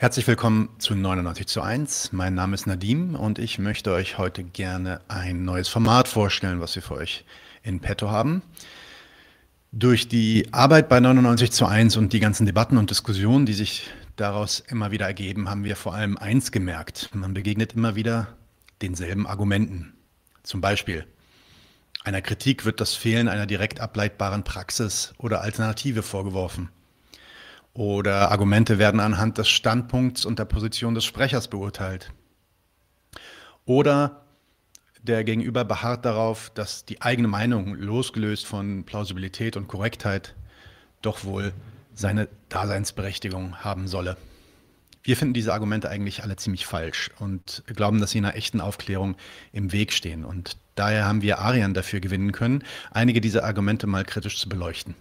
Herzlich willkommen zu 99 zu 1. Mein Name ist Nadim und ich möchte euch heute gerne ein neues Format vorstellen, was wir für euch in petto haben. Durch die Arbeit bei 99 zu 1 und die ganzen Debatten und Diskussionen, die sich daraus immer wieder ergeben, haben wir vor allem eins gemerkt. Man begegnet immer wieder denselben Argumenten. Zum Beispiel, einer Kritik wird das Fehlen einer direkt ableitbaren Praxis oder Alternative vorgeworfen. Oder Argumente werden anhand des Standpunkts und der Position des Sprechers beurteilt. Oder der Gegenüber beharrt darauf, dass die eigene Meinung, losgelöst von Plausibilität und Korrektheit, doch wohl seine Daseinsberechtigung haben solle. Wir finden diese Argumente eigentlich alle ziemlich falsch und glauben, dass sie einer echten Aufklärung im Weg stehen. Und daher haben wir Arian dafür gewinnen können, einige dieser Argumente mal kritisch zu beleuchten.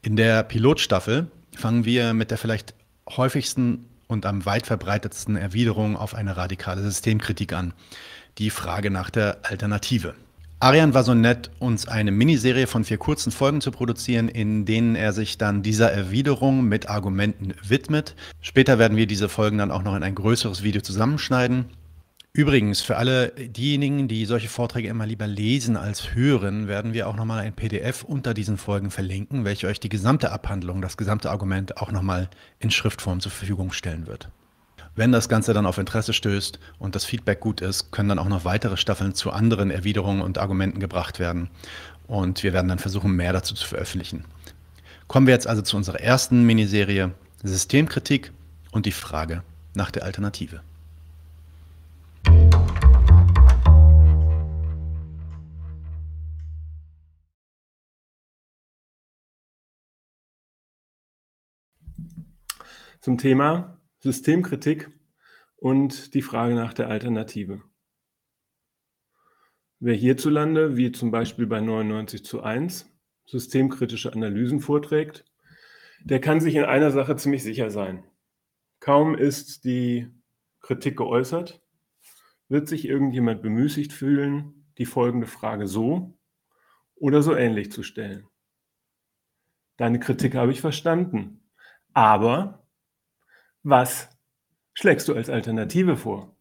In der Pilotstaffel fangen wir mit der vielleicht häufigsten und am weit verbreitetsten Erwiderung auf eine radikale Systemkritik an die Frage nach der Alternative. Arian war so nett, uns eine Miniserie von vier kurzen Folgen zu produzieren, in denen er sich dann dieser Erwiderung mit Argumenten widmet. Später werden wir diese Folgen dann auch noch in ein größeres Video zusammenschneiden. Übrigens, für alle diejenigen, die solche Vorträge immer lieber lesen als hören, werden wir auch nochmal ein PDF unter diesen Folgen verlinken, welche euch die gesamte Abhandlung, das gesamte Argument auch nochmal in Schriftform zur Verfügung stellen wird. Wenn das Ganze dann auf Interesse stößt und das Feedback gut ist, können dann auch noch weitere Staffeln zu anderen Erwiderungen und Argumenten gebracht werden. Und wir werden dann versuchen, mehr dazu zu veröffentlichen. Kommen wir jetzt also zu unserer ersten Miniserie Systemkritik und die Frage nach der Alternative. Zum Thema Systemkritik und die Frage nach der Alternative. Wer hierzulande, wie zum Beispiel bei 99 zu 1, systemkritische Analysen vorträgt, der kann sich in einer Sache ziemlich sicher sein. Kaum ist die Kritik geäußert, wird sich irgendjemand bemüßigt fühlen, die folgende Frage so oder so ähnlich zu stellen. Deine Kritik habe ich verstanden, aber was schlägst du als Alternative vor?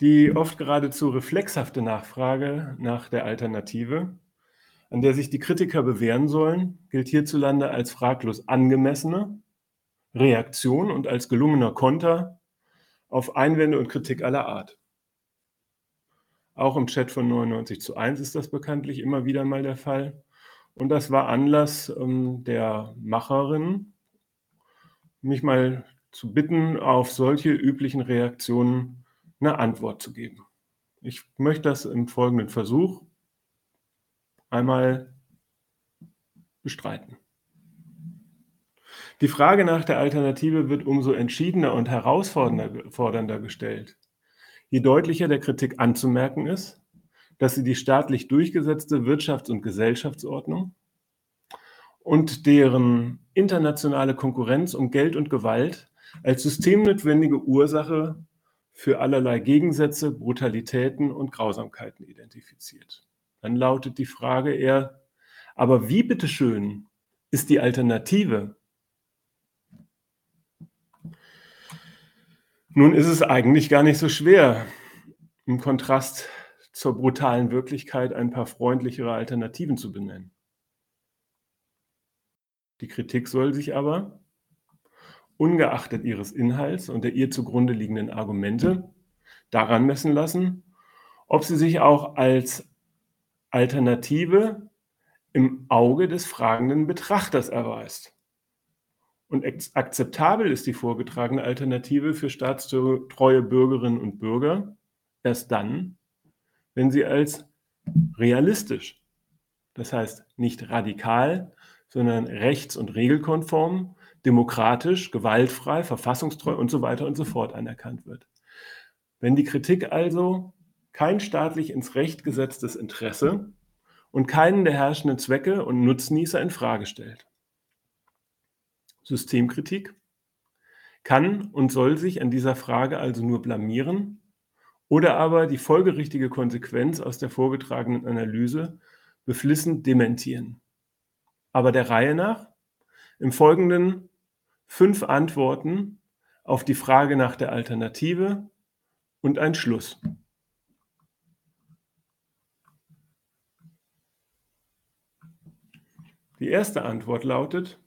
Die oft geradezu reflexhafte Nachfrage nach der Alternative, an der sich die Kritiker bewähren sollen, gilt hierzulande als fraglos angemessene Reaktion und als gelungener Konter auf Einwände und Kritik aller Art. Auch im Chat von 99 zu 1 ist das bekanntlich immer wieder mal der Fall. Und das war Anlass ähm, der Macherin, mich mal zu bitten, auf solche üblichen Reaktionen eine Antwort zu geben. Ich möchte das im folgenden Versuch einmal bestreiten. Die Frage nach der Alternative wird umso entschiedener und herausfordernder gestellt, je deutlicher der Kritik anzumerken ist, dass sie die staatlich durchgesetzte Wirtschafts- und Gesellschaftsordnung und deren internationale Konkurrenz um Geld und Gewalt als systemnotwendige Ursache für allerlei Gegensätze, Brutalitäten und Grausamkeiten identifiziert. Dann lautet die Frage eher, aber wie bitteschön ist die Alternative? Nun ist es eigentlich gar nicht so schwer, im Kontrast zur brutalen Wirklichkeit ein paar freundlichere Alternativen zu benennen. Die Kritik soll sich aber, ungeachtet ihres Inhalts und der ihr zugrunde liegenden Argumente, daran messen lassen, ob sie sich auch als Alternative im Auge des fragenden Betrachters erweist. Und akzeptabel ist die vorgetragene Alternative für staatstreue Bürgerinnen und Bürger erst dann, wenn sie als realistisch, das heißt nicht radikal, sondern rechts- und regelkonform, demokratisch, gewaltfrei, verfassungstreu und so weiter und so fort anerkannt wird. Wenn die Kritik also kein staatlich ins Recht gesetztes Interesse und keinen der herrschenden Zwecke und Nutznießer in Frage stellt. Systemkritik kann und soll sich an dieser Frage also nur blamieren oder aber die folgerichtige Konsequenz aus der vorgetragenen Analyse beflissen dementieren. Aber der Reihe nach. Im Folgenden fünf Antworten auf die Frage nach der Alternative und ein Schluss. Die erste Antwort lautet,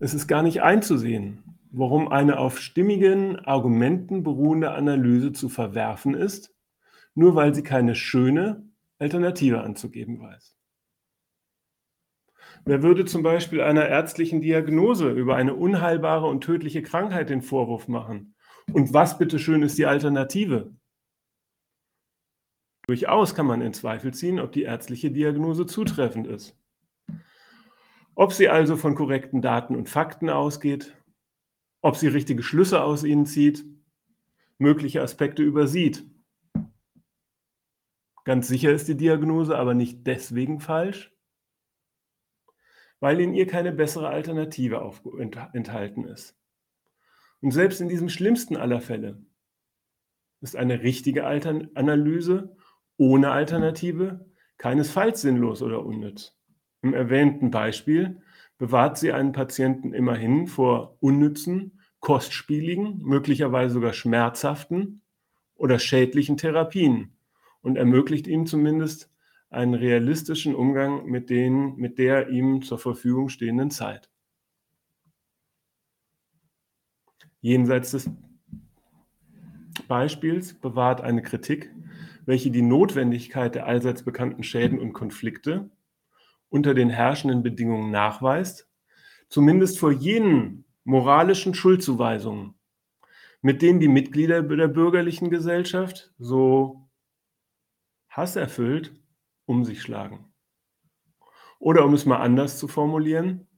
es ist gar nicht einzusehen, warum eine auf stimmigen Argumenten beruhende Analyse zu verwerfen ist, nur weil sie keine schöne Alternative anzugeben weiß. Wer würde zum Beispiel einer ärztlichen Diagnose über eine unheilbare und tödliche Krankheit den Vorwurf machen? Und was bitteschön ist die Alternative? Durchaus kann man in Zweifel ziehen, ob die ärztliche Diagnose zutreffend ist. Ob sie also von korrekten Daten und Fakten ausgeht, ob sie richtige Schlüsse aus ihnen zieht, mögliche Aspekte übersieht. Ganz sicher ist die Diagnose aber nicht deswegen falsch, weil in ihr keine bessere Alternative enthalten ist. Und selbst in diesem schlimmsten aller Fälle ist eine richtige Analyse ohne Alternative keinesfalls sinnlos oder unnütz. Im erwähnten Beispiel bewahrt sie einen Patienten immerhin vor unnützen, kostspieligen, möglicherweise sogar schmerzhaften oder schädlichen Therapien und ermöglicht ihm zumindest einen realistischen Umgang mit, den, mit der ihm zur Verfügung stehenden Zeit. Jenseits des Beispiels bewahrt eine Kritik welche die Notwendigkeit der allseits bekannten Schäden und Konflikte unter den herrschenden Bedingungen nachweist, zumindest vor jenen moralischen Schuldzuweisungen, mit denen die Mitglieder der bürgerlichen Gesellschaft so hasserfüllt um sich schlagen. Oder um es mal anders zu formulieren,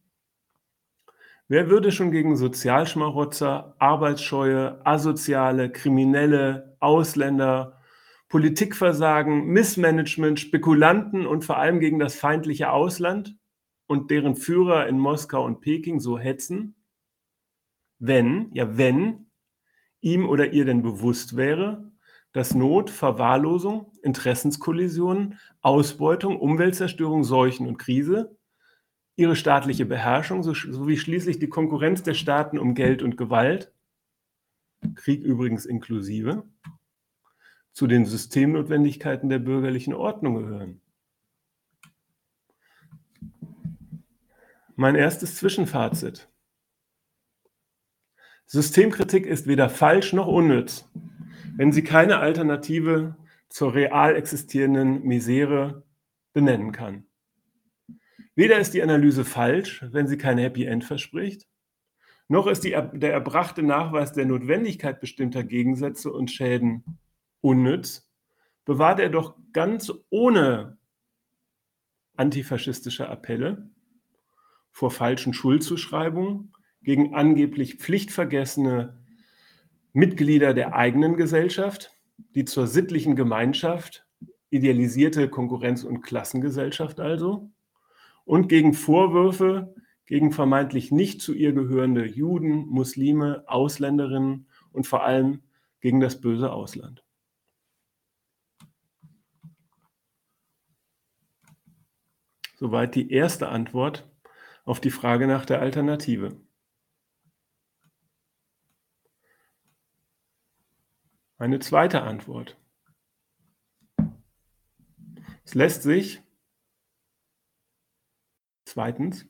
wer würde schon gegen Sozialschmarotzer, Arbeitsscheue, Asoziale, Kriminelle, Ausländer, Politikversagen, Missmanagement, Spekulanten und vor allem gegen das feindliche Ausland und deren Führer in Moskau und Peking so hetzen, wenn, ja wenn, ihm oder ihr denn bewusst wäre, dass Not, Verwahrlosung, Interessenskollisionen, Ausbeutung, Umweltzerstörung, Seuchen und Krise, ihre staatliche Beherrschung sowie schließlich die Konkurrenz der Staaten um Geld und Gewalt, Krieg übrigens inklusive, zu den Systemnotwendigkeiten der bürgerlichen Ordnung gehören. Mein erstes Zwischenfazit. Systemkritik ist weder falsch noch unnütz, wenn sie keine Alternative zur real existierenden Misere benennen kann. Weder ist die Analyse falsch, wenn sie kein Happy End verspricht, noch ist die, der erbrachte Nachweis der Notwendigkeit bestimmter Gegensätze und Schäden unnütz, bewahrt er doch ganz ohne antifaschistische Appelle vor falschen Schuldzuschreibungen gegen angeblich pflichtvergessene Mitglieder der eigenen Gesellschaft, die zur sittlichen Gemeinschaft, idealisierte Konkurrenz- und Klassengesellschaft also, und gegen Vorwürfe gegen vermeintlich nicht zu ihr gehörende Juden, Muslime, Ausländerinnen und vor allem gegen das böse Ausland. Soweit die erste Antwort auf die Frage nach der Alternative. Eine zweite Antwort. Es lässt sich zweitens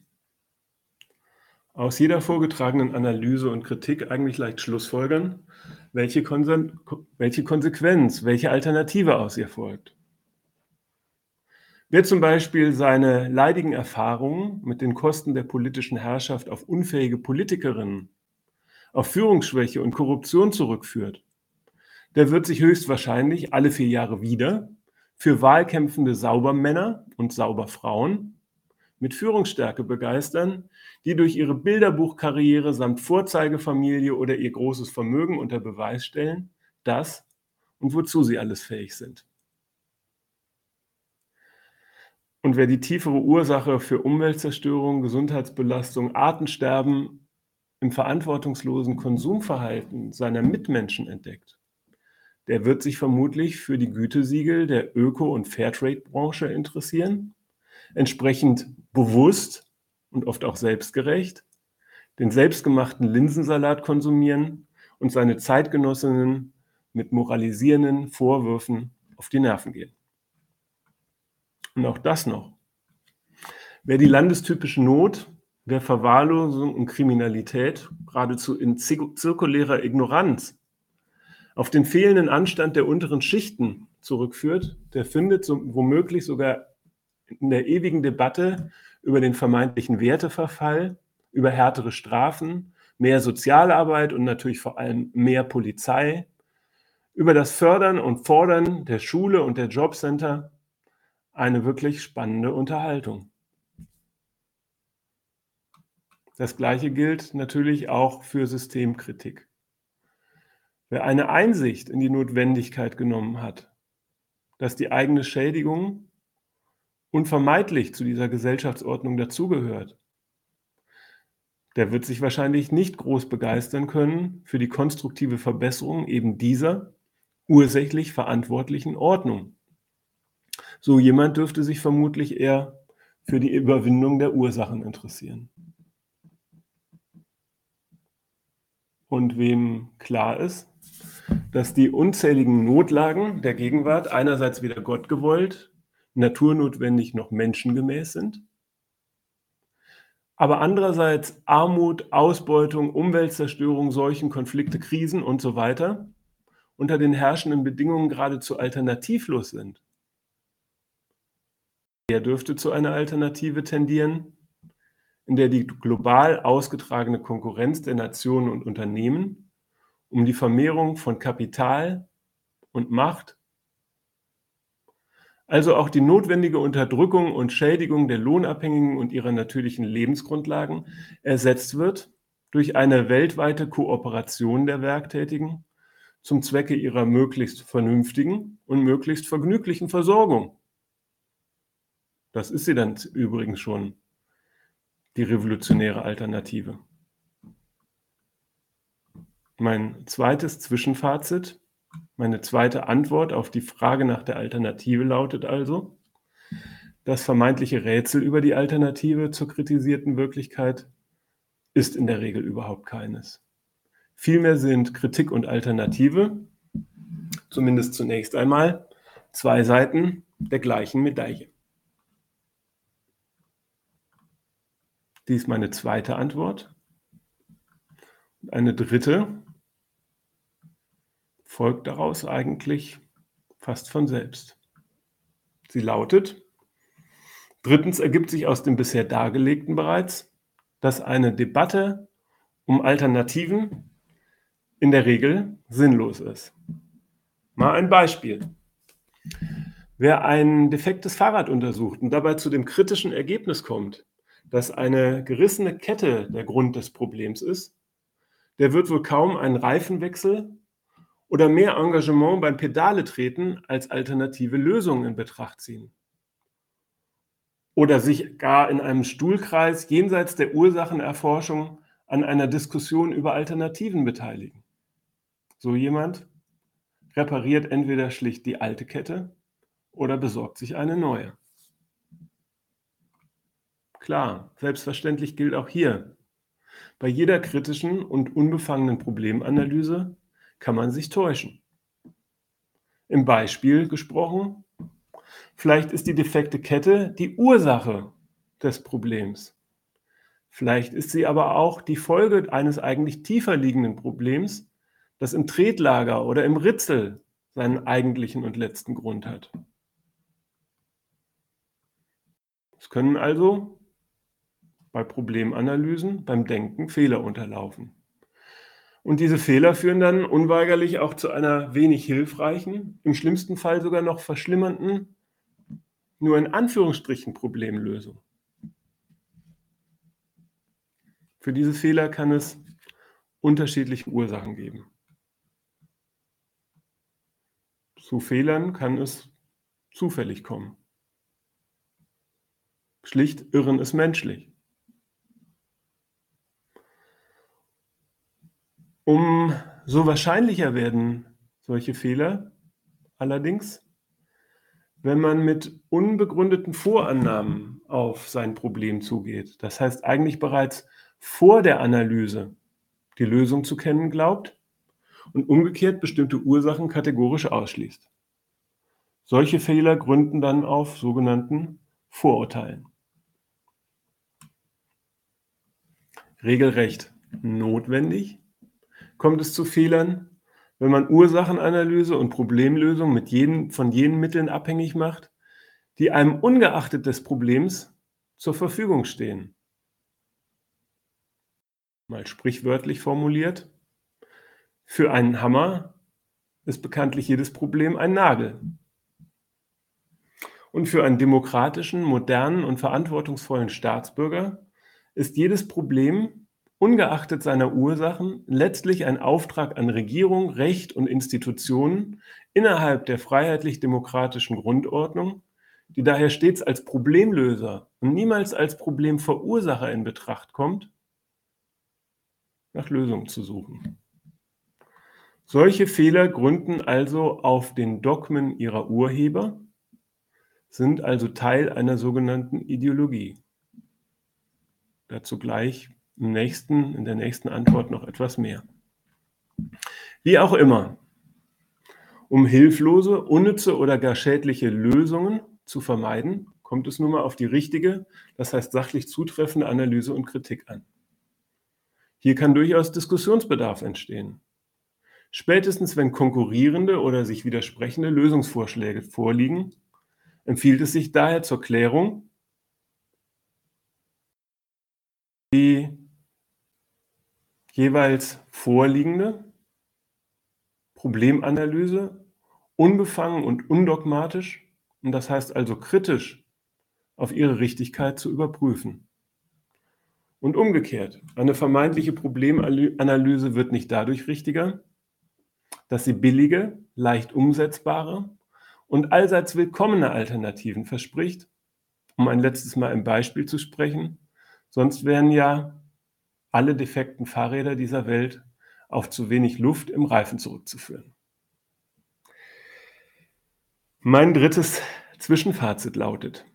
aus jeder vorgetragenen Analyse und Kritik eigentlich leicht schlussfolgern, welche, Konse welche Konsequenz, welche Alternative aus ihr folgt. Wer zum Beispiel seine leidigen Erfahrungen mit den Kosten der politischen Herrschaft auf unfähige Politikerinnen, auf Führungsschwäche und Korruption zurückführt, der wird sich höchstwahrscheinlich alle vier Jahre wieder für wahlkämpfende Saubermänner und Sauberfrauen mit Führungsstärke begeistern, die durch ihre Bilderbuchkarriere samt Vorzeigefamilie oder ihr großes Vermögen unter Beweis stellen, dass und wozu sie alles fähig sind. Und wer die tiefere Ursache für Umweltzerstörung, Gesundheitsbelastung, Artensterben im verantwortungslosen Konsumverhalten seiner Mitmenschen entdeckt, der wird sich vermutlich für die Gütesiegel der Öko- und Fairtrade-Branche interessieren, entsprechend bewusst und oft auch selbstgerecht, den selbstgemachten Linsensalat konsumieren und seine Zeitgenossinnen mit moralisierenden Vorwürfen auf die Nerven gehen. Und auch das noch. Wer die landestypische Not, wer Verwahrlosung und Kriminalität geradezu in zirkulärer Ignoranz auf den fehlenden Anstand der unteren Schichten zurückführt, der findet so, womöglich sogar in der ewigen Debatte über den vermeintlichen Werteverfall, über härtere Strafen, mehr Sozialarbeit und natürlich vor allem mehr Polizei, über das Fördern und Fordern der Schule und der Jobcenter eine wirklich spannende Unterhaltung. Das Gleiche gilt natürlich auch für Systemkritik. Wer eine Einsicht in die Notwendigkeit genommen hat, dass die eigene Schädigung unvermeidlich zu dieser Gesellschaftsordnung dazugehört, der wird sich wahrscheinlich nicht groß begeistern können für die konstruktive Verbesserung eben dieser ursächlich verantwortlichen Ordnung. So jemand dürfte sich vermutlich eher für die Überwindung der Ursachen interessieren. Und wem klar ist, dass die unzähligen Notlagen der Gegenwart einerseits weder Gott gewollt, naturnotwendig noch menschengemäß sind, aber andererseits Armut, Ausbeutung, Umweltzerstörung, Seuchen, Konflikte, Krisen und so weiter unter den herrschenden Bedingungen geradezu alternativlos sind. Er dürfte zu einer Alternative tendieren, in der die global ausgetragene Konkurrenz der Nationen und Unternehmen um die Vermehrung von Kapital und Macht, also auch die notwendige Unterdrückung und Schädigung der Lohnabhängigen und ihrer natürlichen Lebensgrundlagen ersetzt wird durch eine weltweite Kooperation der Werktätigen zum Zwecke ihrer möglichst vernünftigen und möglichst vergnüglichen Versorgung. Das ist sie dann übrigens schon, die revolutionäre Alternative. Mein zweites Zwischenfazit, meine zweite Antwort auf die Frage nach der Alternative lautet also, das vermeintliche Rätsel über die Alternative zur kritisierten Wirklichkeit ist in der Regel überhaupt keines. Vielmehr sind Kritik und Alternative, zumindest zunächst einmal, zwei Seiten der gleichen Medaille. Dies ist meine zweite Antwort. Eine dritte folgt daraus eigentlich fast von selbst. Sie lautet, drittens ergibt sich aus dem bisher Dargelegten bereits, dass eine Debatte um Alternativen in der Regel sinnlos ist. Mal ein Beispiel. Wer ein defektes Fahrrad untersucht und dabei zu dem kritischen Ergebnis kommt, dass eine gerissene Kette der Grund des Problems ist, der wird wohl kaum einen Reifenwechsel oder mehr Engagement beim Pedale treten als alternative Lösungen in Betracht ziehen. Oder sich gar in einem Stuhlkreis jenseits der Ursachenerforschung an einer Diskussion über Alternativen beteiligen. So jemand repariert entweder schlicht die alte Kette oder besorgt sich eine neue. Klar, selbstverständlich gilt auch hier, bei jeder kritischen und unbefangenen Problemanalyse kann man sich täuschen. Im Beispiel gesprochen, vielleicht ist die defekte Kette die Ursache des Problems. Vielleicht ist sie aber auch die Folge eines eigentlich tiefer liegenden Problems, das im Tretlager oder im Ritzel seinen eigentlichen und letzten Grund hat. Es können also bei Problemanalysen, beim Denken Fehler unterlaufen. Und diese Fehler führen dann unweigerlich auch zu einer wenig hilfreichen, im schlimmsten Fall sogar noch verschlimmernden, nur in Anführungsstrichen Problemlösung. Für diese Fehler kann es unterschiedliche Ursachen geben. Zu Fehlern kann es zufällig kommen. Schlicht Irren ist menschlich. Um so wahrscheinlicher werden solche Fehler allerdings, wenn man mit unbegründeten Vorannahmen auf sein Problem zugeht. Das heißt eigentlich bereits vor der Analyse die Lösung zu kennen glaubt und umgekehrt bestimmte Ursachen kategorisch ausschließt. Solche Fehler gründen dann auf sogenannten Vorurteilen. Regelrecht notwendig kommt es zu Fehlern, wenn man Ursachenanalyse und Problemlösung mit jeden, von jenen Mitteln abhängig macht, die einem ungeachtet des Problems zur Verfügung stehen. Mal sprichwörtlich formuliert, für einen Hammer ist bekanntlich jedes Problem ein Nagel. Und für einen demokratischen, modernen und verantwortungsvollen Staatsbürger ist jedes Problem, ungeachtet seiner Ursachen, letztlich ein Auftrag an Regierung, Recht und Institutionen innerhalb der freiheitlich-demokratischen Grundordnung, die daher stets als Problemlöser und niemals als Problemverursacher in Betracht kommt, nach Lösungen zu suchen. Solche Fehler gründen also auf den Dogmen ihrer Urheber, sind also Teil einer sogenannten Ideologie. Dazu gleich im nächsten, in der nächsten Antwort noch etwas mehr. Wie auch immer, um hilflose, unnütze oder gar schädliche Lösungen zu vermeiden, kommt es nun mal auf die richtige, das heißt sachlich zutreffende Analyse und Kritik an. Hier kann durchaus Diskussionsbedarf entstehen. Spätestens wenn konkurrierende oder sich widersprechende Lösungsvorschläge vorliegen, empfiehlt es sich daher zur Klärung, die jeweils vorliegende Problemanalyse unbefangen und undogmatisch, und das heißt also kritisch, auf ihre Richtigkeit zu überprüfen. Und umgekehrt, eine vermeintliche Problemanalyse wird nicht dadurch richtiger, dass sie billige, leicht umsetzbare und allseits willkommene Alternativen verspricht, um ein letztes Mal im Beispiel zu sprechen. Sonst wären ja alle defekten Fahrräder dieser Welt auf zu wenig Luft im Reifen zurückzuführen. Mein drittes Zwischenfazit lautet,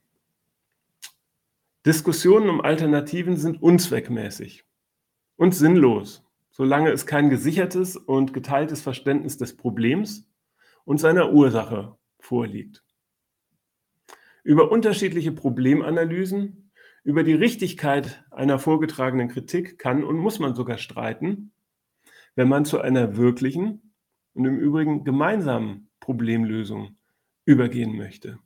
Diskussionen um Alternativen sind unzweckmäßig und sinnlos, solange es kein gesichertes und geteiltes Verständnis des Problems und seiner Ursache vorliegt. Über unterschiedliche Problemanalysen über die Richtigkeit einer vorgetragenen Kritik kann und muss man sogar streiten, wenn man zu einer wirklichen und im Übrigen gemeinsamen Problemlösung übergehen möchte.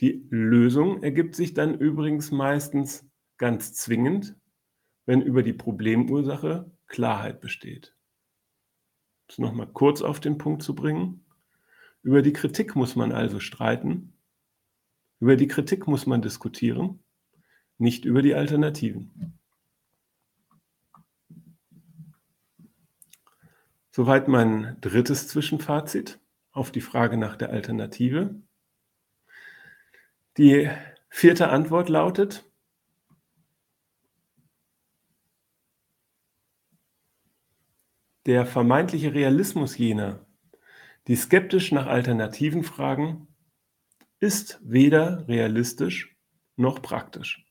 Die Lösung ergibt sich dann übrigens meistens ganz zwingend, wenn über die Problemursache Klarheit besteht. Das nochmal kurz auf den Punkt zu bringen. Über die Kritik muss man also streiten über die Kritik muss man diskutieren, nicht über die Alternativen. Soweit mein drittes Zwischenfazit auf die Frage nach der Alternative. Die vierte Antwort lautet, der vermeintliche Realismus jener, die skeptisch nach Alternativen fragen, ist weder realistisch noch praktisch.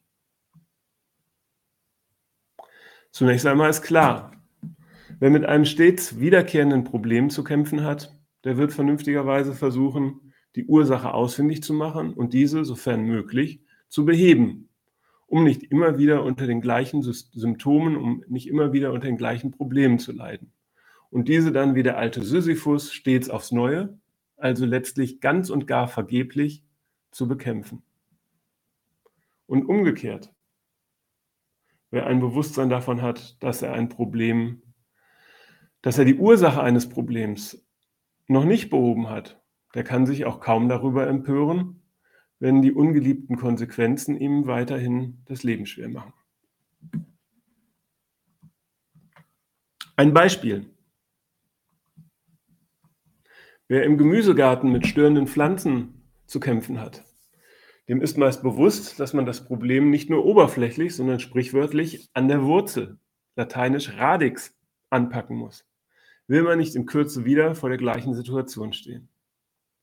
Zunächst einmal ist klar, wer mit einem stets wiederkehrenden Problem zu kämpfen hat, der wird vernünftigerweise versuchen, die Ursache ausfindig zu machen und diese, sofern möglich, zu beheben, um nicht immer wieder unter den gleichen Symptomen, um nicht immer wieder unter den gleichen Problemen zu leiden. Und diese dann wie der alte Sisyphus stets aufs Neue also letztlich ganz und gar vergeblich, zu bekämpfen. Und umgekehrt, wer ein Bewusstsein davon hat, dass er ein Problem, dass er die Ursache eines Problems noch nicht behoben hat, der kann sich auch kaum darüber empören, wenn die ungeliebten Konsequenzen ihm weiterhin das Leben schwer machen. Ein Beispiel. Wer im Gemüsegarten mit störenden Pflanzen zu kämpfen hat, dem ist meist bewusst, dass man das Problem nicht nur oberflächlich, sondern sprichwörtlich an der Wurzel, lateinisch radix, anpacken muss. Will man nicht in Kürze wieder vor der gleichen Situation stehen.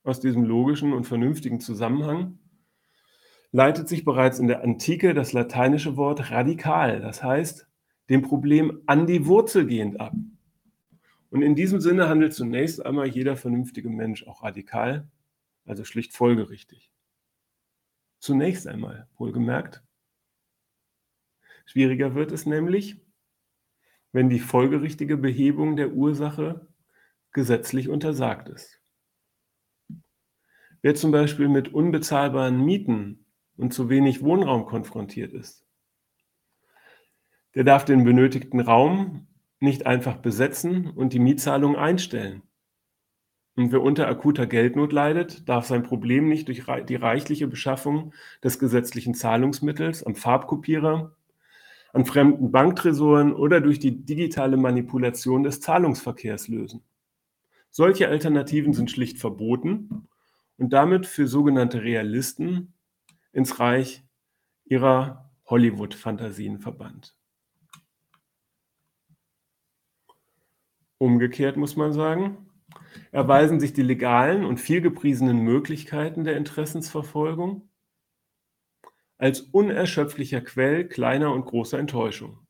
Aus diesem logischen und vernünftigen Zusammenhang leitet sich bereits in der Antike das lateinische Wort radikal, das heißt dem Problem an die Wurzel gehend ab. Und in diesem Sinne handelt zunächst einmal jeder vernünftige Mensch auch radikal, also schlicht folgerichtig. Zunächst einmal, wohlgemerkt. Schwieriger wird es nämlich, wenn die folgerichtige Behebung der Ursache gesetzlich untersagt ist. Wer zum Beispiel mit unbezahlbaren Mieten und zu wenig Wohnraum konfrontiert ist, der darf den benötigten Raum nicht einfach besetzen und die Mietzahlung einstellen. Und wer unter akuter Geldnot leidet, darf sein Problem nicht durch die reichliche Beschaffung des gesetzlichen Zahlungsmittels am Farbkopierer, an fremden Banktresoren oder durch die digitale Manipulation des Zahlungsverkehrs lösen. Solche Alternativen sind schlicht verboten und damit für sogenannte Realisten ins Reich ihrer Hollywood-Fantasien verbannt. Umgekehrt muss man sagen, erweisen sich die legalen und vielgepriesenen Möglichkeiten der Interessensverfolgung als unerschöpflicher Quell kleiner und großer Enttäuschung.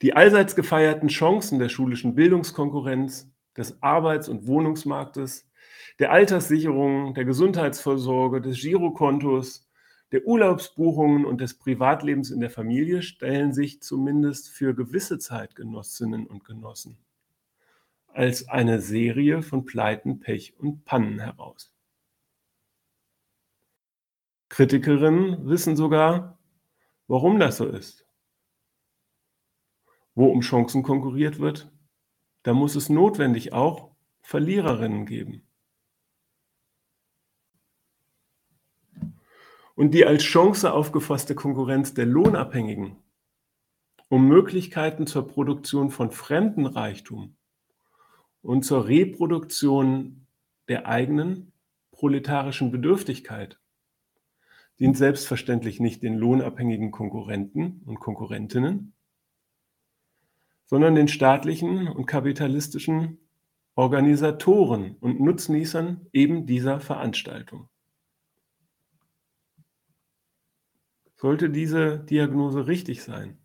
Die allseits gefeierten Chancen der schulischen Bildungskonkurrenz, des Arbeits- und Wohnungsmarktes, der Alterssicherung, der Gesundheitsvorsorge, des Girokontos, der Urlaubsbuchungen und des Privatlebens in der Familie stellen sich zumindest für gewisse Zeitgenossinnen und Genossen als eine Serie von Pleiten, Pech und Pannen heraus. Kritikerinnen wissen sogar, warum das so ist. Wo um Chancen konkurriert wird, da muss es notwendig auch Verliererinnen geben. Und die als Chance aufgefasste Konkurrenz der Lohnabhängigen um Möglichkeiten zur Produktion von Fremdenreichtum und zur Reproduktion der eigenen proletarischen Bedürftigkeit dient selbstverständlich nicht den lohnabhängigen Konkurrenten und Konkurrentinnen, sondern den staatlichen und kapitalistischen Organisatoren und Nutznießern eben dieser Veranstaltung. Sollte diese Diagnose richtig sein,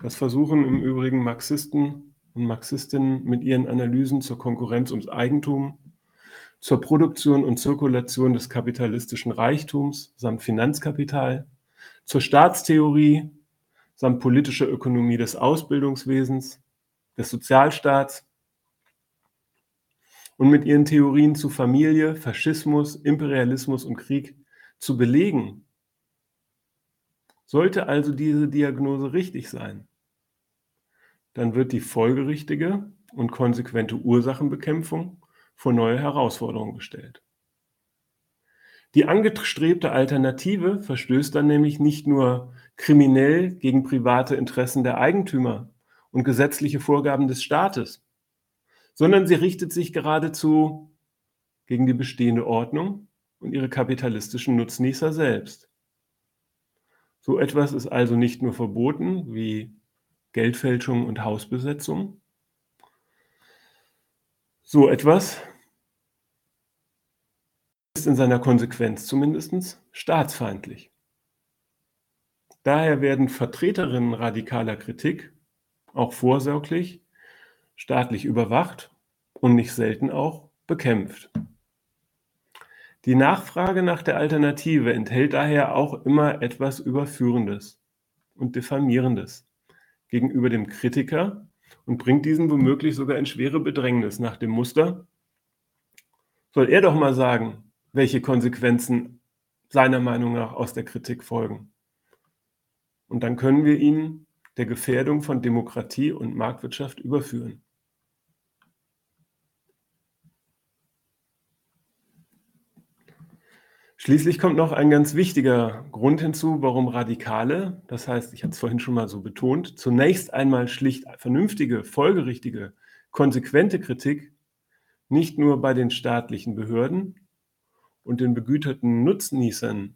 das versuchen im Übrigen Marxisten und Marxistinnen mit ihren Analysen zur Konkurrenz ums Eigentum, zur Produktion und Zirkulation des kapitalistischen Reichtums samt Finanzkapital, zur Staatstheorie samt politischer Ökonomie des Ausbildungswesens, des Sozialstaats und mit ihren Theorien zu Familie, Faschismus, Imperialismus und Krieg zu belegen. Sollte also diese Diagnose richtig sein, dann wird die folgerichtige und konsequente Ursachenbekämpfung vor neue Herausforderungen gestellt. Die angestrebte Alternative verstößt dann nämlich nicht nur kriminell gegen private Interessen der Eigentümer und gesetzliche Vorgaben des Staates, sondern sie richtet sich geradezu gegen die bestehende Ordnung und ihre kapitalistischen Nutznießer selbst. So etwas ist also nicht nur verboten wie Geldfälschung und Hausbesetzung. So etwas ist in seiner Konsequenz zumindest staatsfeindlich. Daher werden Vertreterinnen radikaler Kritik auch vorsorglich staatlich überwacht und nicht selten auch bekämpft. Die Nachfrage nach der Alternative enthält daher auch immer etwas Überführendes und Diffamierendes gegenüber dem Kritiker und bringt diesen womöglich sogar in schwere Bedrängnis nach dem Muster. Soll er doch mal sagen, welche Konsequenzen seiner Meinung nach aus der Kritik folgen. Und dann können wir ihn der Gefährdung von Demokratie und Marktwirtschaft überführen. Schließlich kommt noch ein ganz wichtiger Grund hinzu, warum Radikale, das heißt, ich hatte es vorhin schon mal so betont, zunächst einmal schlicht vernünftige, folgerichtige, konsequente Kritik nicht nur bei den staatlichen Behörden und den begüterten Nutznießern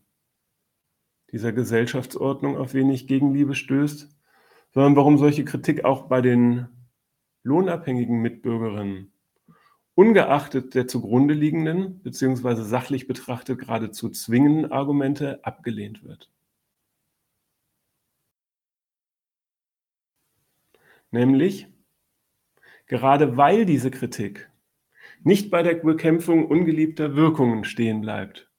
dieser Gesellschaftsordnung auf wenig Gegenliebe stößt, sondern warum solche Kritik auch bei den lohnabhängigen Mitbürgerinnen ungeachtet der zugrunde liegenden bzw. sachlich betrachtet geradezu zwingenden Argumente abgelehnt wird. Nämlich, gerade weil diese Kritik nicht bei der Bekämpfung ungeliebter Wirkungen stehen bleibt,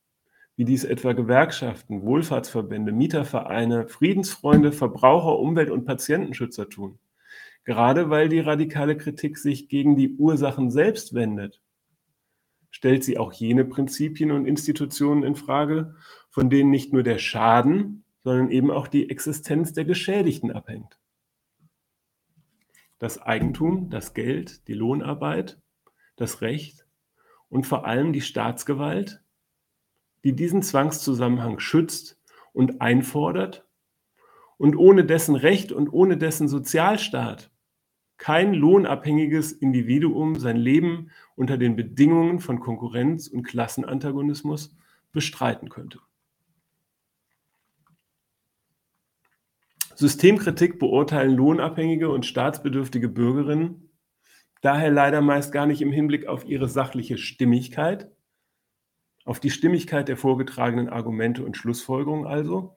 wie dies etwa Gewerkschaften, Wohlfahrtsverbände, Mietervereine, Friedensfreunde, Verbraucher, Umwelt- und Patientenschützer tun, Gerade weil die radikale Kritik sich gegen die Ursachen selbst wendet, stellt sie auch jene Prinzipien und Institutionen in Frage, von denen nicht nur der Schaden, sondern eben auch die Existenz der Geschädigten abhängt. Das Eigentum, das Geld, die Lohnarbeit, das Recht und vor allem die Staatsgewalt, die diesen Zwangszusammenhang schützt und einfordert und ohne dessen Recht und ohne dessen Sozialstaat kein lohnabhängiges Individuum sein Leben unter den Bedingungen von Konkurrenz und Klassenantagonismus bestreiten könnte. Systemkritik beurteilen lohnabhängige und staatsbedürftige Bürgerinnen daher leider meist gar nicht im Hinblick auf ihre sachliche Stimmigkeit, auf die Stimmigkeit der vorgetragenen Argumente und Schlussfolgerungen also,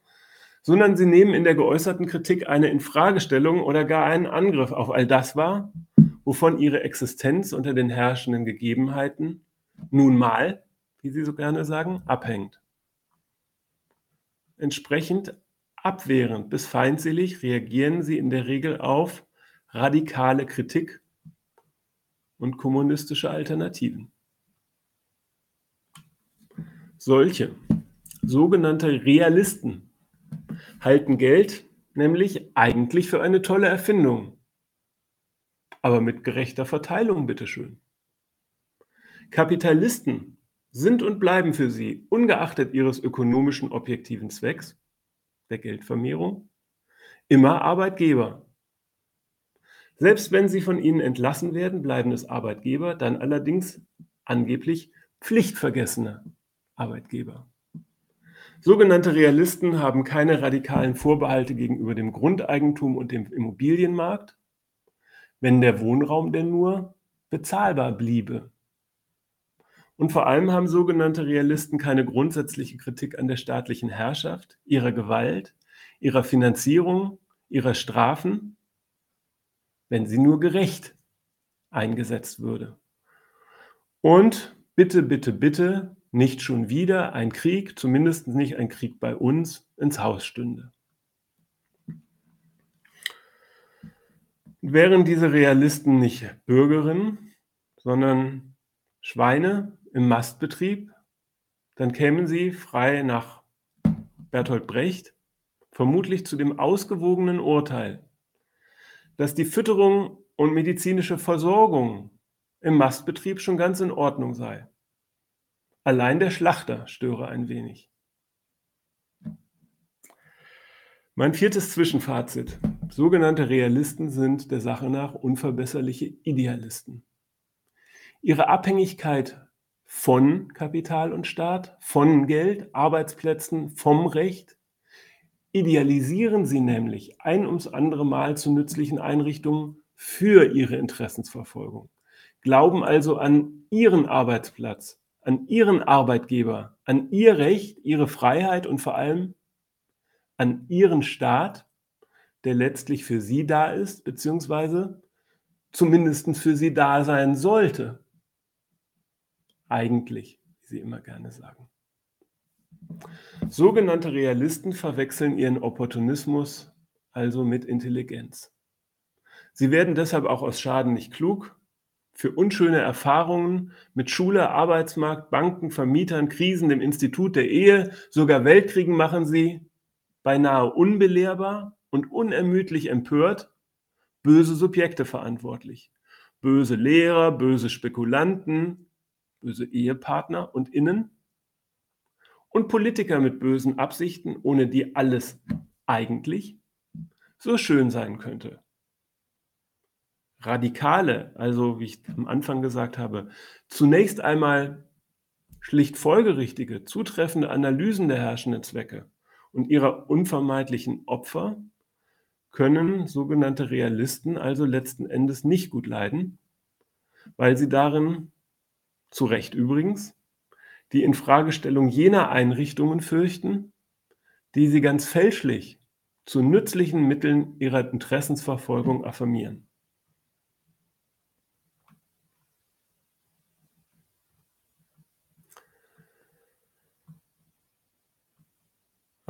sondern sie nehmen in der geäußerten Kritik eine Infragestellung oder gar einen Angriff auf all das wahr, wovon ihre Existenz unter den herrschenden Gegebenheiten nun mal, wie sie so gerne sagen, abhängt. Entsprechend abwehrend bis feindselig reagieren sie in der Regel auf radikale Kritik und kommunistische Alternativen. Solche sogenannte Realisten halten Geld nämlich eigentlich für eine tolle Erfindung. Aber mit gerechter Verteilung, bitteschön. Kapitalisten sind und bleiben für sie, ungeachtet ihres ökonomischen objektiven Zwecks, der Geldvermehrung, immer Arbeitgeber. Selbst wenn sie von ihnen entlassen werden, bleiben es Arbeitgeber, dann allerdings angeblich pflichtvergessene Arbeitgeber. Sogenannte Realisten haben keine radikalen Vorbehalte gegenüber dem Grundeigentum und dem Immobilienmarkt, wenn der Wohnraum denn nur bezahlbar bliebe. Und vor allem haben sogenannte Realisten keine grundsätzliche Kritik an der staatlichen Herrschaft, ihrer Gewalt, ihrer Finanzierung, ihrer Strafen, wenn sie nur gerecht eingesetzt würde. Und bitte, bitte, bitte, nicht schon wieder ein Krieg, zumindest nicht ein Krieg bei uns, ins Haus stünde. Wären diese Realisten nicht Bürgerinnen, sondern Schweine im Mastbetrieb, dann kämen sie frei nach Bertolt Brecht vermutlich zu dem ausgewogenen Urteil, dass die Fütterung und medizinische Versorgung im Mastbetrieb schon ganz in Ordnung sei. Allein der Schlachter störe ein wenig. Mein viertes Zwischenfazit. Sogenannte Realisten sind der Sache nach unverbesserliche Idealisten. Ihre Abhängigkeit von Kapital und Staat, von Geld, Arbeitsplätzen, vom Recht, idealisieren sie nämlich ein ums andere Mal zu nützlichen Einrichtungen für ihre Interessensverfolgung, glauben also an ihren Arbeitsplatz, an ihren Arbeitgeber, an ihr Recht, ihre Freiheit und vor allem an ihren Staat, der letztlich für sie da ist, beziehungsweise zumindest für sie da sein sollte. Eigentlich, wie sie immer gerne sagen. Sogenannte Realisten verwechseln ihren Opportunismus also mit Intelligenz. Sie werden deshalb auch aus Schaden nicht klug, für unschöne Erfahrungen mit Schule, Arbeitsmarkt, Banken, Vermietern, Krisen, dem Institut der Ehe, sogar Weltkriegen machen sie beinahe unbelehrbar und unermüdlich empört böse Subjekte verantwortlich. Böse Lehrer, böse Spekulanten, böse Ehepartner und Innen und Politiker mit bösen Absichten, ohne die alles eigentlich so schön sein könnte. Radikale, also wie ich am Anfang gesagt habe, zunächst einmal schlicht folgerichtige, zutreffende Analysen der herrschenden Zwecke und ihrer unvermeidlichen Opfer können sogenannte Realisten also letzten Endes nicht gut leiden, weil sie darin zu Recht übrigens, die Infragestellung jener Einrichtungen fürchten, die sie ganz fälschlich zu nützlichen Mitteln ihrer Interessensverfolgung affirmieren.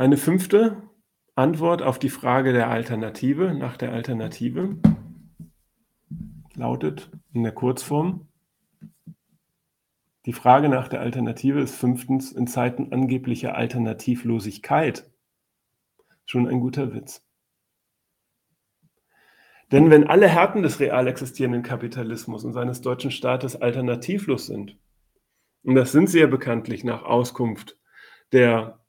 Eine fünfte Antwort auf die Frage der Alternative, nach der Alternative, lautet in der Kurzform, die Frage nach der Alternative ist fünftens in Zeiten angeblicher Alternativlosigkeit schon ein guter Witz. Denn wenn alle Härten des real existierenden Kapitalismus und seines deutschen Staates alternativlos sind, und das sind sie ja bekanntlich nach Auskunft der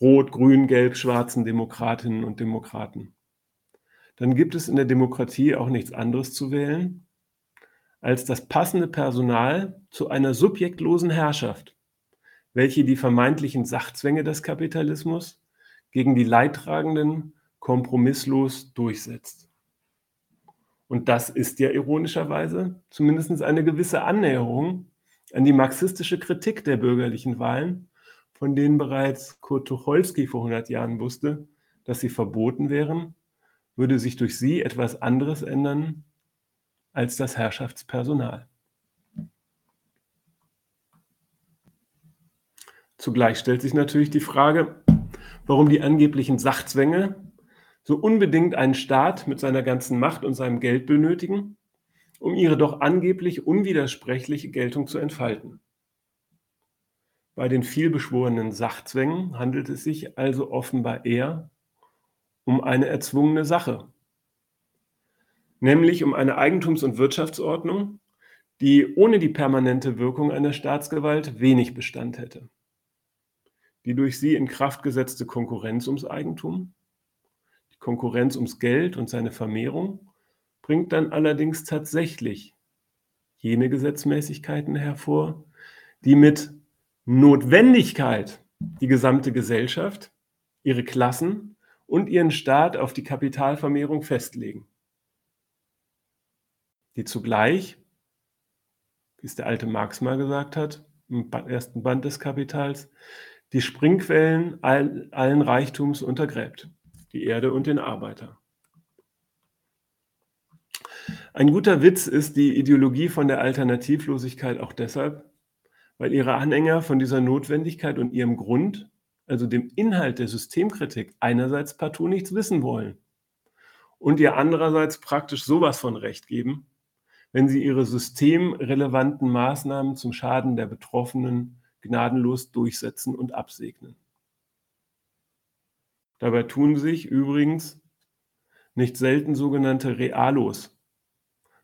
rot, grün, gelb, schwarzen Demokratinnen und Demokraten, dann gibt es in der Demokratie auch nichts anderes zu wählen als das passende Personal zu einer subjektlosen Herrschaft, welche die vermeintlichen Sachzwänge des Kapitalismus gegen die Leidtragenden kompromisslos durchsetzt. Und das ist ja ironischerweise zumindest eine gewisse Annäherung an die marxistische Kritik der bürgerlichen Wahlen, von denen bereits Kurt Tucholsky vor 100 Jahren wusste, dass sie verboten wären, würde sich durch sie etwas anderes ändern als das Herrschaftspersonal. Zugleich stellt sich natürlich die Frage, warum die angeblichen Sachzwänge so unbedingt einen Staat mit seiner ganzen Macht und seinem Geld benötigen, um ihre doch angeblich unwidersprechliche Geltung zu entfalten. Bei den vielbeschworenen Sachzwängen handelt es sich also offenbar eher um eine erzwungene Sache, nämlich um eine Eigentums- und Wirtschaftsordnung, die ohne die permanente Wirkung einer Staatsgewalt wenig Bestand hätte. Die durch sie in Kraft gesetzte Konkurrenz ums Eigentum, die Konkurrenz ums Geld und seine Vermehrung, bringt dann allerdings tatsächlich jene Gesetzmäßigkeiten hervor, die mit Notwendigkeit die gesamte Gesellschaft, ihre Klassen und ihren Staat auf die Kapitalvermehrung festlegen. Die zugleich, wie es der alte Marx mal gesagt hat, im ersten Band des Kapitals, die Springquellen all, allen Reichtums untergräbt, die Erde und den Arbeiter. Ein guter Witz ist die Ideologie von der Alternativlosigkeit auch deshalb, weil ihre Anhänger von dieser Notwendigkeit und ihrem Grund, also dem Inhalt der Systemkritik, einerseits partout nichts wissen wollen und ihr andererseits praktisch sowas von Recht geben, wenn sie ihre systemrelevanten Maßnahmen zum Schaden der Betroffenen gnadenlos durchsetzen und absegnen. Dabei tun sich übrigens nicht selten sogenannte Realos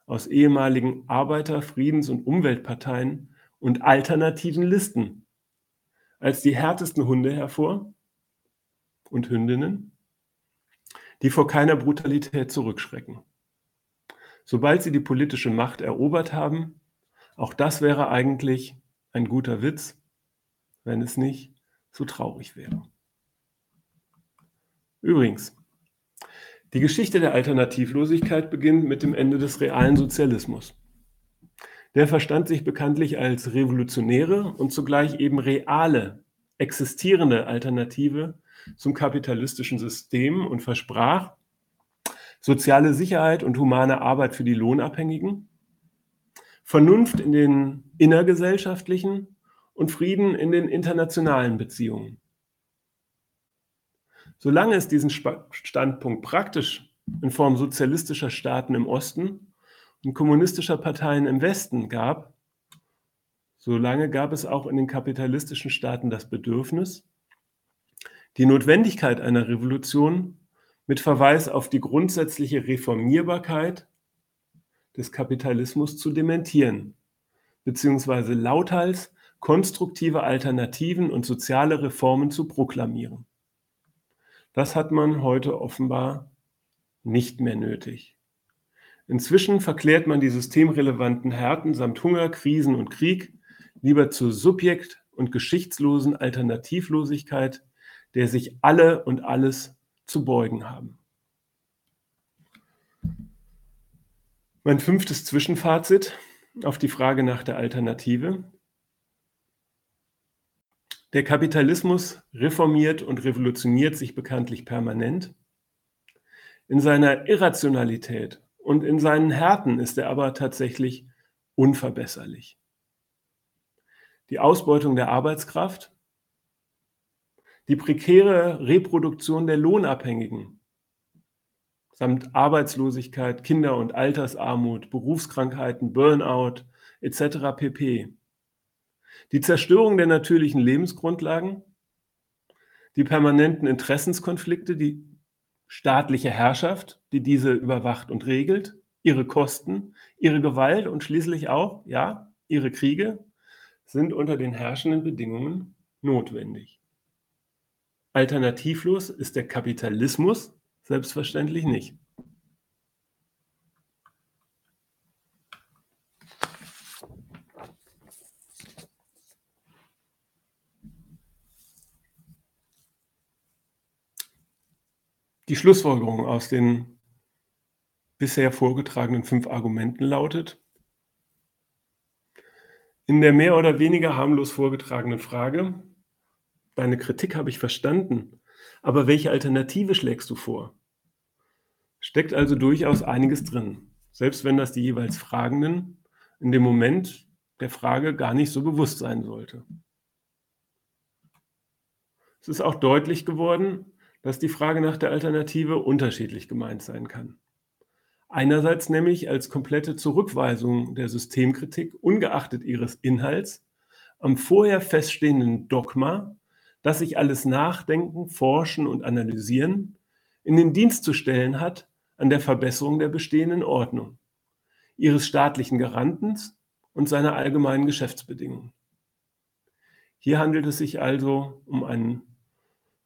aus ehemaligen Arbeiter-, Friedens- und Umweltparteien und alternativen Listen als die härtesten Hunde hervor und Hündinnen, die vor keiner Brutalität zurückschrecken. Sobald sie die politische Macht erobert haben, auch das wäre eigentlich ein guter Witz, wenn es nicht so traurig wäre. Übrigens, die Geschichte der Alternativlosigkeit beginnt mit dem Ende des realen Sozialismus. Der verstand sich bekanntlich als revolutionäre und zugleich eben reale, existierende Alternative zum kapitalistischen System und versprach soziale Sicherheit und humane Arbeit für die Lohnabhängigen, Vernunft in den innergesellschaftlichen und Frieden in den internationalen Beziehungen. Solange es diesen Standpunkt praktisch in Form sozialistischer Staaten im Osten kommunistischer Parteien im Westen gab, solange gab es auch in den kapitalistischen Staaten das Bedürfnis, die Notwendigkeit einer Revolution mit Verweis auf die grundsätzliche Reformierbarkeit des Kapitalismus zu dementieren, beziehungsweise lauthals konstruktive Alternativen und soziale Reformen zu proklamieren. Das hat man heute offenbar nicht mehr nötig. Inzwischen verklärt man die systemrelevanten Härten samt Hunger, Krisen und Krieg lieber zur subjekt- und geschichtslosen Alternativlosigkeit, der sich alle und alles zu beugen haben. Mein fünftes Zwischenfazit auf die Frage nach der Alternative. Der Kapitalismus reformiert und revolutioniert sich bekanntlich permanent. In seiner Irrationalität und in seinen Härten ist er aber tatsächlich unverbesserlich. Die Ausbeutung der Arbeitskraft, die prekäre Reproduktion der Lohnabhängigen samt Arbeitslosigkeit, Kinder- und Altersarmut, Berufskrankheiten, Burnout etc. pp. Die Zerstörung der natürlichen Lebensgrundlagen, die permanenten Interessenskonflikte, die staatliche Herrschaft, die diese überwacht und regelt, ihre Kosten, ihre Gewalt und schließlich auch, ja, ihre Kriege sind unter den herrschenden Bedingungen notwendig. Alternativlos ist der Kapitalismus Selbstverständlich nicht. Die Schlussfolgerung aus den bisher vorgetragenen fünf Argumenten lautet, in der mehr oder weniger harmlos vorgetragenen Frage, deine Kritik habe ich verstanden, aber welche Alternative schlägst du vor? Steckt also durchaus einiges drin, selbst wenn das die jeweils Fragenden in dem Moment der Frage gar nicht so bewusst sein sollte. Es ist auch deutlich geworden, dass die Frage nach der Alternative unterschiedlich gemeint sein kann. Einerseits nämlich als komplette Zurückweisung der Systemkritik ungeachtet ihres Inhalts am vorher feststehenden Dogma das sich alles Nachdenken, Forschen und Analysieren in den Dienst zu stellen hat an der Verbesserung der bestehenden Ordnung, ihres staatlichen Garantens und seiner allgemeinen Geschäftsbedingungen. Hier handelt es sich also um ein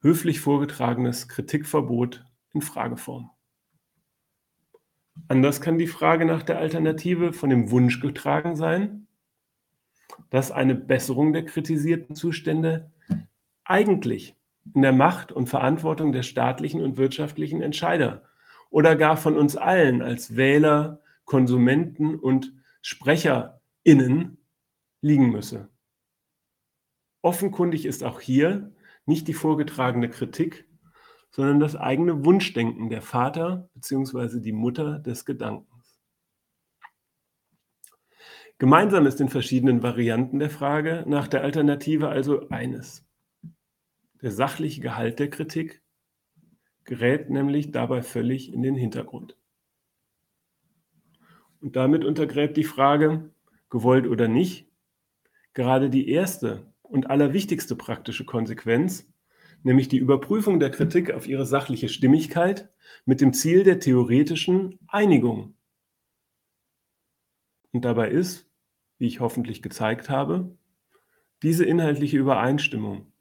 höflich vorgetragenes Kritikverbot in Frageform. Anders kann die Frage nach der Alternative von dem Wunsch getragen sein, dass eine Besserung der kritisierten Zustände eigentlich in der Macht und Verantwortung der staatlichen und wirtschaftlichen Entscheider oder gar von uns allen als Wähler, Konsumenten und SprecherInnen liegen müsse. Offenkundig ist auch hier nicht die vorgetragene Kritik, sondern das eigene Wunschdenken der Vater bzw. die Mutter des Gedankens. Gemeinsam ist in verschiedenen Varianten der Frage nach der Alternative also eines. Der sachliche Gehalt der Kritik gerät nämlich dabei völlig in den Hintergrund. Und damit untergräbt die Frage, gewollt oder nicht, gerade die erste und allerwichtigste praktische Konsequenz, nämlich die Überprüfung der Kritik auf ihre sachliche Stimmigkeit mit dem Ziel der theoretischen Einigung. Und dabei ist, wie ich hoffentlich gezeigt habe, diese inhaltliche Übereinstimmung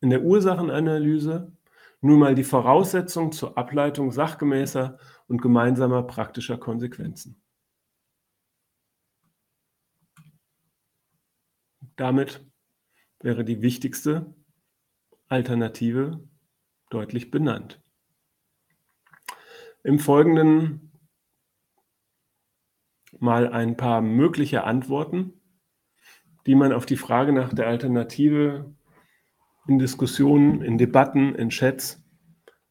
in der Ursachenanalyse nun mal die Voraussetzung zur Ableitung sachgemäßer und gemeinsamer praktischer Konsequenzen. Damit wäre die wichtigste Alternative deutlich benannt. Im Folgenden mal ein paar mögliche Antworten, die man auf die Frage nach der Alternative in Diskussionen, in Debatten, in Chats,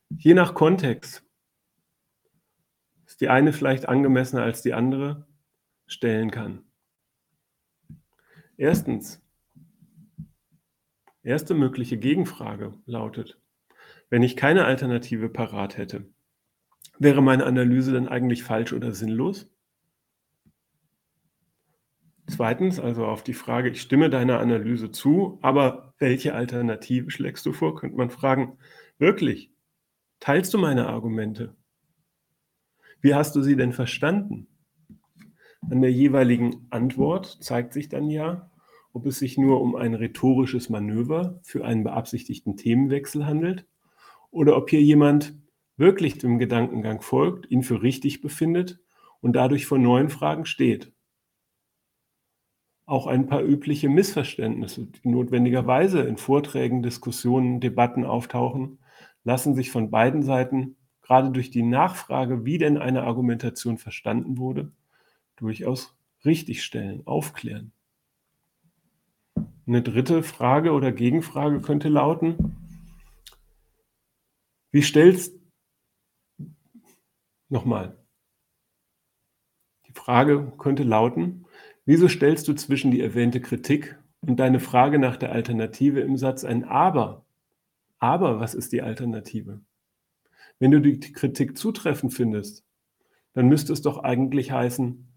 je nach Kontext, ist die eine vielleicht angemessener als die andere, stellen kann. Erstens, erste mögliche Gegenfrage lautet, wenn ich keine Alternative parat hätte, wäre meine Analyse dann eigentlich falsch oder sinnlos? Zweitens, also auf die Frage, ich stimme deiner Analyse zu, aber welche Alternative schlägst du vor, könnte man fragen, wirklich, teilst du meine Argumente? Wie hast du sie denn verstanden? An der jeweiligen Antwort zeigt sich dann ja, ob es sich nur um ein rhetorisches Manöver für einen beabsichtigten Themenwechsel handelt oder ob hier jemand wirklich dem Gedankengang folgt, ihn für richtig befindet und dadurch vor neuen Fragen steht auch ein paar übliche Missverständnisse, die notwendigerweise in Vorträgen, Diskussionen, Debatten auftauchen, lassen sich von beiden Seiten gerade durch die Nachfrage, wie denn eine Argumentation verstanden wurde, durchaus richtigstellen, aufklären. Eine dritte Frage oder Gegenfrage könnte lauten, wie stellst nochmal, die Frage könnte lauten, wieso stellst du zwischen die erwähnte Kritik und deine Frage nach der Alternative im Satz ein Aber? Aber was ist die Alternative? Wenn du die Kritik zutreffend findest, dann müsste es doch eigentlich heißen,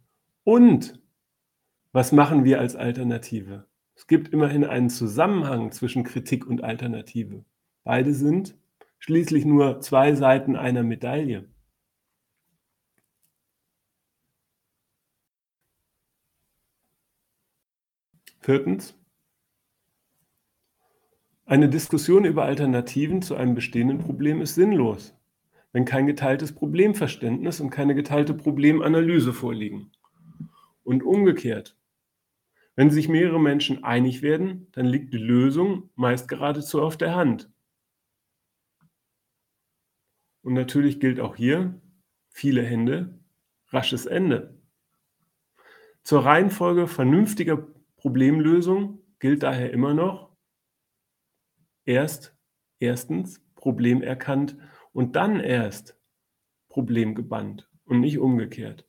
und was machen wir als Alternative? Es gibt immerhin einen Zusammenhang zwischen Kritik und Alternative. Beide sind schließlich nur zwei Seiten einer Medaille. Viertens. Eine Diskussion über Alternativen zu einem bestehenden Problem ist sinnlos, wenn kein geteiltes Problemverständnis und keine geteilte Problemanalyse vorliegen. Und umgekehrt. Wenn sich mehrere Menschen einig werden, dann liegt die Lösung meist geradezu auf der Hand. Und natürlich gilt auch hier, viele Hände, rasches Ende. Zur Reihenfolge vernünftiger Problemlösung gilt daher immer noch erst erstens Problem erkannt und dann erst Problem gebannt und nicht umgekehrt.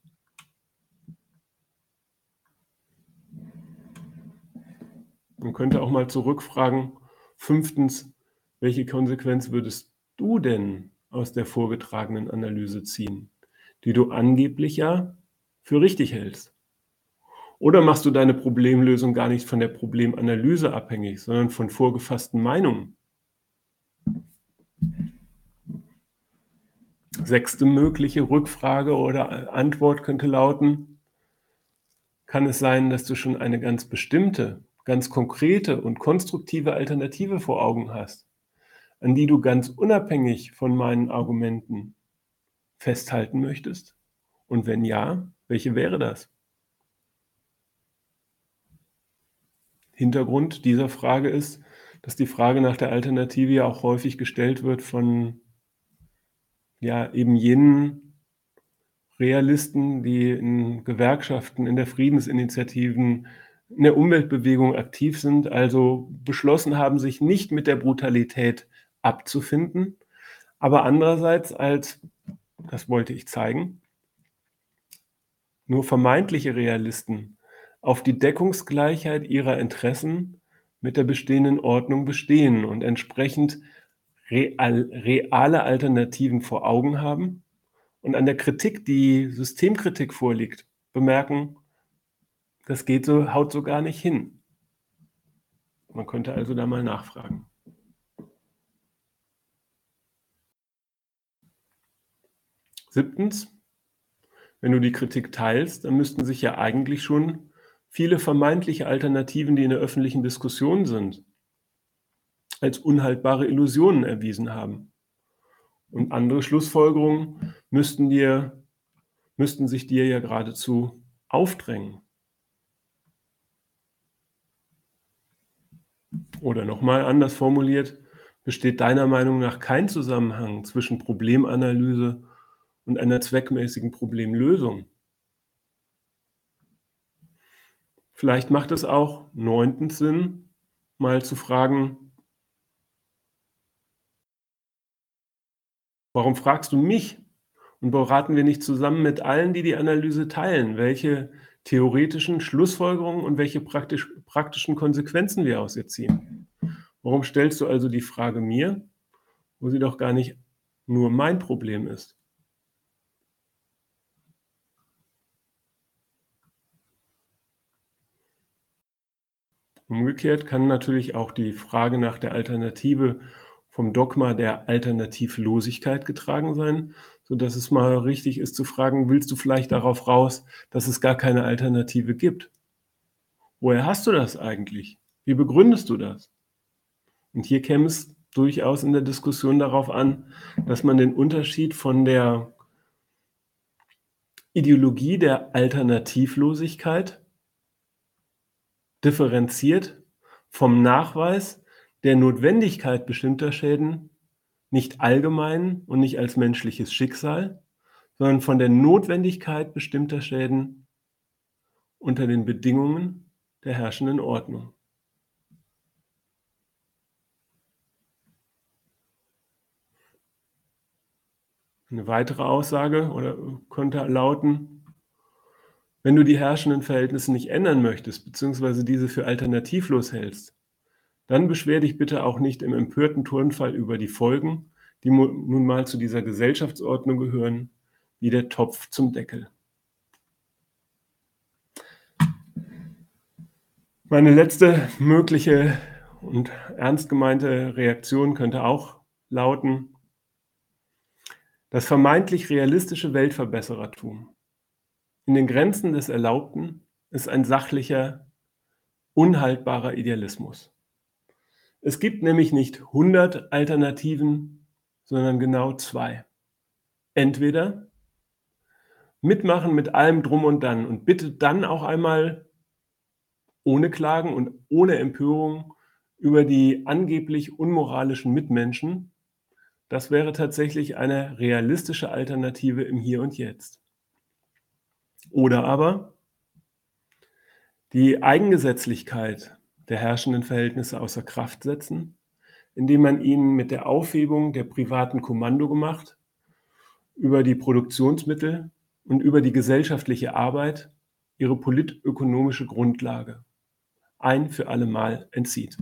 Man könnte auch mal zurückfragen, fünftens, welche Konsequenz würdest du denn aus der vorgetragenen Analyse ziehen, die du angeblich ja für richtig hältst? Oder machst du deine Problemlösung gar nicht von der Problemanalyse abhängig, sondern von vorgefassten Meinungen? Sechste mögliche Rückfrage oder Antwort könnte lauten, kann es sein, dass du schon eine ganz bestimmte, ganz konkrete und konstruktive Alternative vor Augen hast, an die du ganz unabhängig von meinen Argumenten festhalten möchtest? Und wenn ja, welche wäre das? Hintergrund dieser Frage ist, dass die Frage nach der Alternative ja auch häufig gestellt wird von ja eben jenen Realisten, die in Gewerkschaften, in der Friedensinitiativen, in der Umweltbewegung aktiv sind, also beschlossen haben, sich nicht mit der Brutalität abzufinden, aber andererseits als, das wollte ich zeigen, nur vermeintliche Realisten auf die Deckungsgleichheit ihrer Interessen mit der bestehenden Ordnung bestehen und entsprechend real, reale Alternativen vor Augen haben und an der Kritik, die Systemkritik vorliegt, bemerken, das geht so, haut so gar nicht hin. Man könnte also da mal nachfragen. Siebtens, wenn du die Kritik teilst, dann müssten sich ja eigentlich schon viele vermeintliche Alternativen, die in der öffentlichen Diskussion sind, als unhaltbare Illusionen erwiesen haben. Und andere Schlussfolgerungen müssten, dir, müssten sich dir ja geradezu aufdrängen. Oder nochmal anders formuliert, besteht deiner Meinung nach kein Zusammenhang zwischen Problemanalyse und einer zweckmäßigen Problemlösung? Vielleicht macht es auch neuntens Sinn, mal zu fragen, warum fragst du mich? Und beraten wir nicht zusammen mit allen, die die Analyse teilen, welche theoretischen Schlussfolgerungen und welche praktisch, praktischen Konsequenzen wir aus ihr ziehen? Warum stellst du also die Frage mir, wo sie doch gar nicht nur mein Problem ist? Umgekehrt kann natürlich auch die Frage nach der Alternative vom Dogma der Alternativlosigkeit getragen sein, sodass es mal richtig ist zu fragen, willst du vielleicht darauf raus, dass es gar keine Alternative gibt? Woher hast du das eigentlich? Wie begründest du das? Und hier käme es durchaus in der Diskussion darauf an, dass man den Unterschied von der Ideologie der Alternativlosigkeit differenziert vom Nachweis der Notwendigkeit bestimmter Schäden nicht allgemein und nicht als menschliches Schicksal, sondern von der Notwendigkeit bestimmter Schäden unter den Bedingungen der herrschenden Ordnung. Eine weitere Aussage oder könnte lauten, wenn du die herrschenden Verhältnisse nicht ändern möchtest, beziehungsweise diese für alternativlos hältst, dann beschwer dich bitte auch nicht im empörten Turnfall über die Folgen, die nun mal zu dieser Gesellschaftsordnung gehören, wie der Topf zum Deckel. Meine letzte mögliche und ernst gemeinte Reaktion könnte auch lauten, das vermeintlich realistische Weltverbesserertum in den Grenzen des Erlaubten ist ein sachlicher, unhaltbarer Idealismus. Es gibt nämlich nicht 100 Alternativen, sondern genau zwei. Entweder mitmachen mit allem drum und dann und bitte dann auch einmal ohne Klagen und ohne Empörung über die angeblich unmoralischen Mitmenschen, das wäre tatsächlich eine realistische Alternative im Hier und Jetzt. Oder aber die Eigengesetzlichkeit der herrschenden Verhältnisse außer Kraft setzen, indem man ihnen mit der Aufhebung der privaten Kommandogemacht über die Produktionsmittel und über die gesellschaftliche Arbeit ihre politökonomische Grundlage ein für allemal entzieht.